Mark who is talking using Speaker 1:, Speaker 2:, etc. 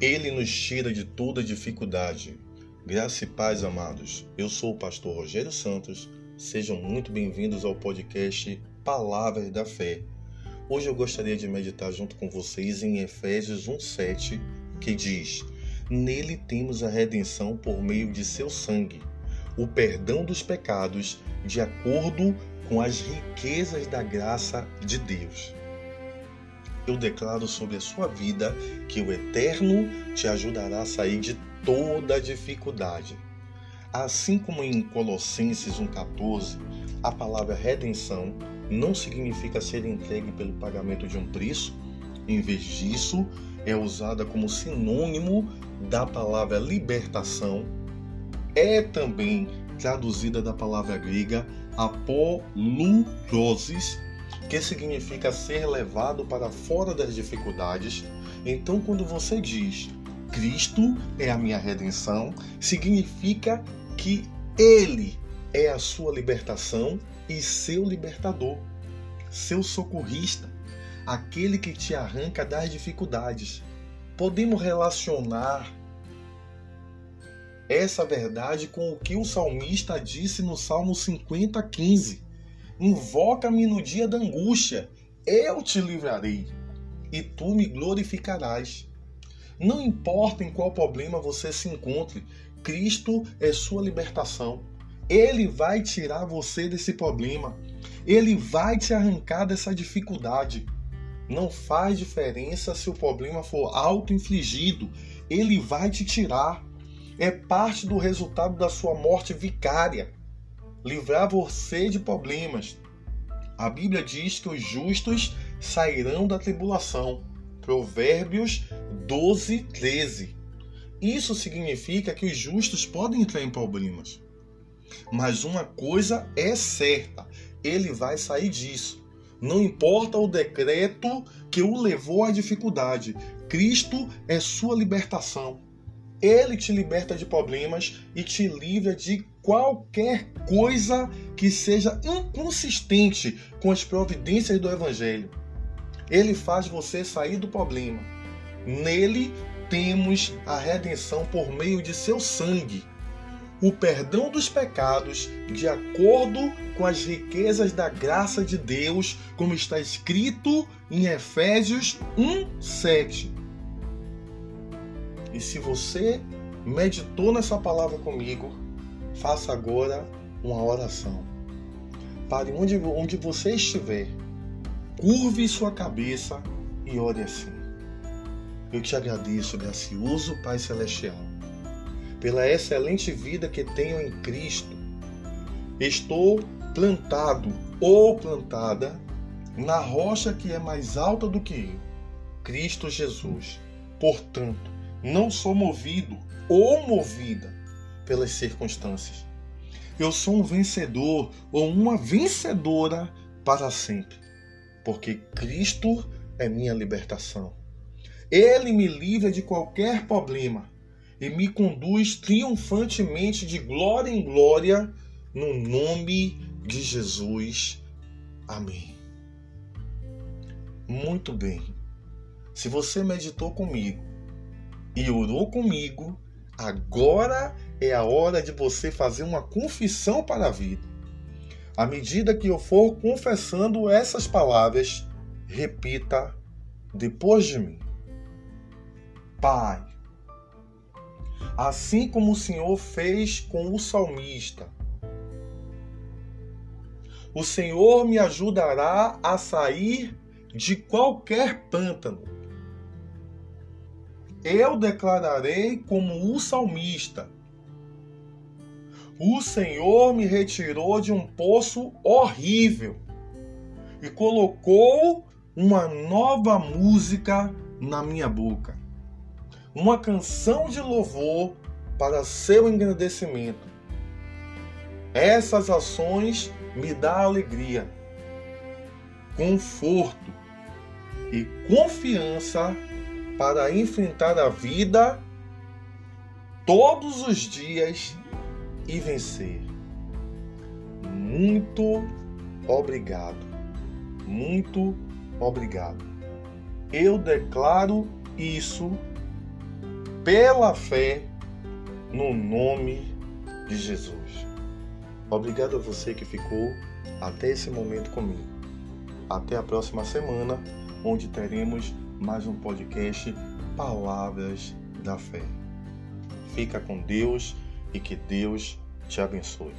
Speaker 1: Ele nos tira de toda dificuldade. Graça e paz, amados. Eu sou o pastor Rogério Santos. Sejam muito bem-vindos ao podcast Palavras da Fé. Hoje eu gostaria de meditar junto com vocês em Efésios 1:7, que diz: Nele temos a redenção por meio de seu sangue, o perdão dos pecados, de acordo com as riquezas da graça de Deus eu declaro sobre a sua vida que o Eterno te ajudará a sair de toda dificuldade. Assim como em Colossenses 1,14, a palavra redenção não significa ser entregue pelo pagamento de um preço, em vez disso, é usada como sinônimo da palavra libertação, é também traduzida da palavra grega apolurosis, que significa ser levado para fora das dificuldades. Então, quando você diz Cristo é a minha redenção, significa que Ele é a sua libertação e seu libertador, seu socorrista, aquele que te arranca das dificuldades. Podemos relacionar essa verdade com o que o salmista disse no Salmo 50, 15 Invoca-me no dia da angústia, eu te livrarei, e tu me glorificarás. Não importa em qual problema você se encontre, Cristo é sua libertação. Ele vai tirar você desse problema. Ele vai te arrancar dessa dificuldade. Não faz diferença se o problema for auto-infligido. Ele vai te tirar. É parte do resultado da sua morte vicária livrar você de problemas. A Bíblia diz que os justos sairão da tribulação. Provérbios 12, 13. Isso significa que os justos podem entrar em problemas. Mas uma coisa é certa: ele vai sair disso. Não importa o decreto que o levou à dificuldade, Cristo é sua libertação. Ele te liberta de problemas e te livra de qualquer coisa que seja inconsistente com as providências do Evangelho. Ele faz você sair do problema. Nele temos a redenção por meio de seu sangue, o perdão dos pecados de acordo com as riquezas da graça de Deus, como está escrito em Efésios 1:7. E se você meditou nessa palavra comigo, faça agora uma oração. Pare onde, onde você estiver, curve sua cabeça e ore assim. Eu te agradeço, gracioso Pai Celestial, pela excelente vida que tenho em Cristo. Estou plantado ou plantada na rocha que é mais alta do que eu, Cristo Jesus. Portanto, não sou movido ou movida pelas circunstâncias. Eu sou um vencedor ou uma vencedora para sempre, porque Cristo é minha libertação. Ele me livra de qualquer problema e me conduz triunfantemente de glória em glória no nome de Jesus. Amém. Muito bem. Se você meditou comigo e orou comigo, agora é a hora de você fazer uma confissão para a vida. À medida que eu for confessando essas palavras, repita depois de mim: Pai, assim como o Senhor fez com o salmista, o Senhor me ajudará a sair de qualquer pântano eu declararei como o salmista: O Senhor me retirou de um poço horrível e colocou uma nova música na minha boca, uma canção de louvor para seu engrandecimento. Essas ações me dão alegria, conforto e confiança para enfrentar a vida todos os dias e vencer. Muito obrigado. Muito obrigado. Eu declaro isso pela fé no nome de Jesus. Obrigado a você que ficou até esse momento comigo. Até a próxima semana, onde teremos mais um podcast Palavras da Fé. Fica com Deus e que Deus te abençoe.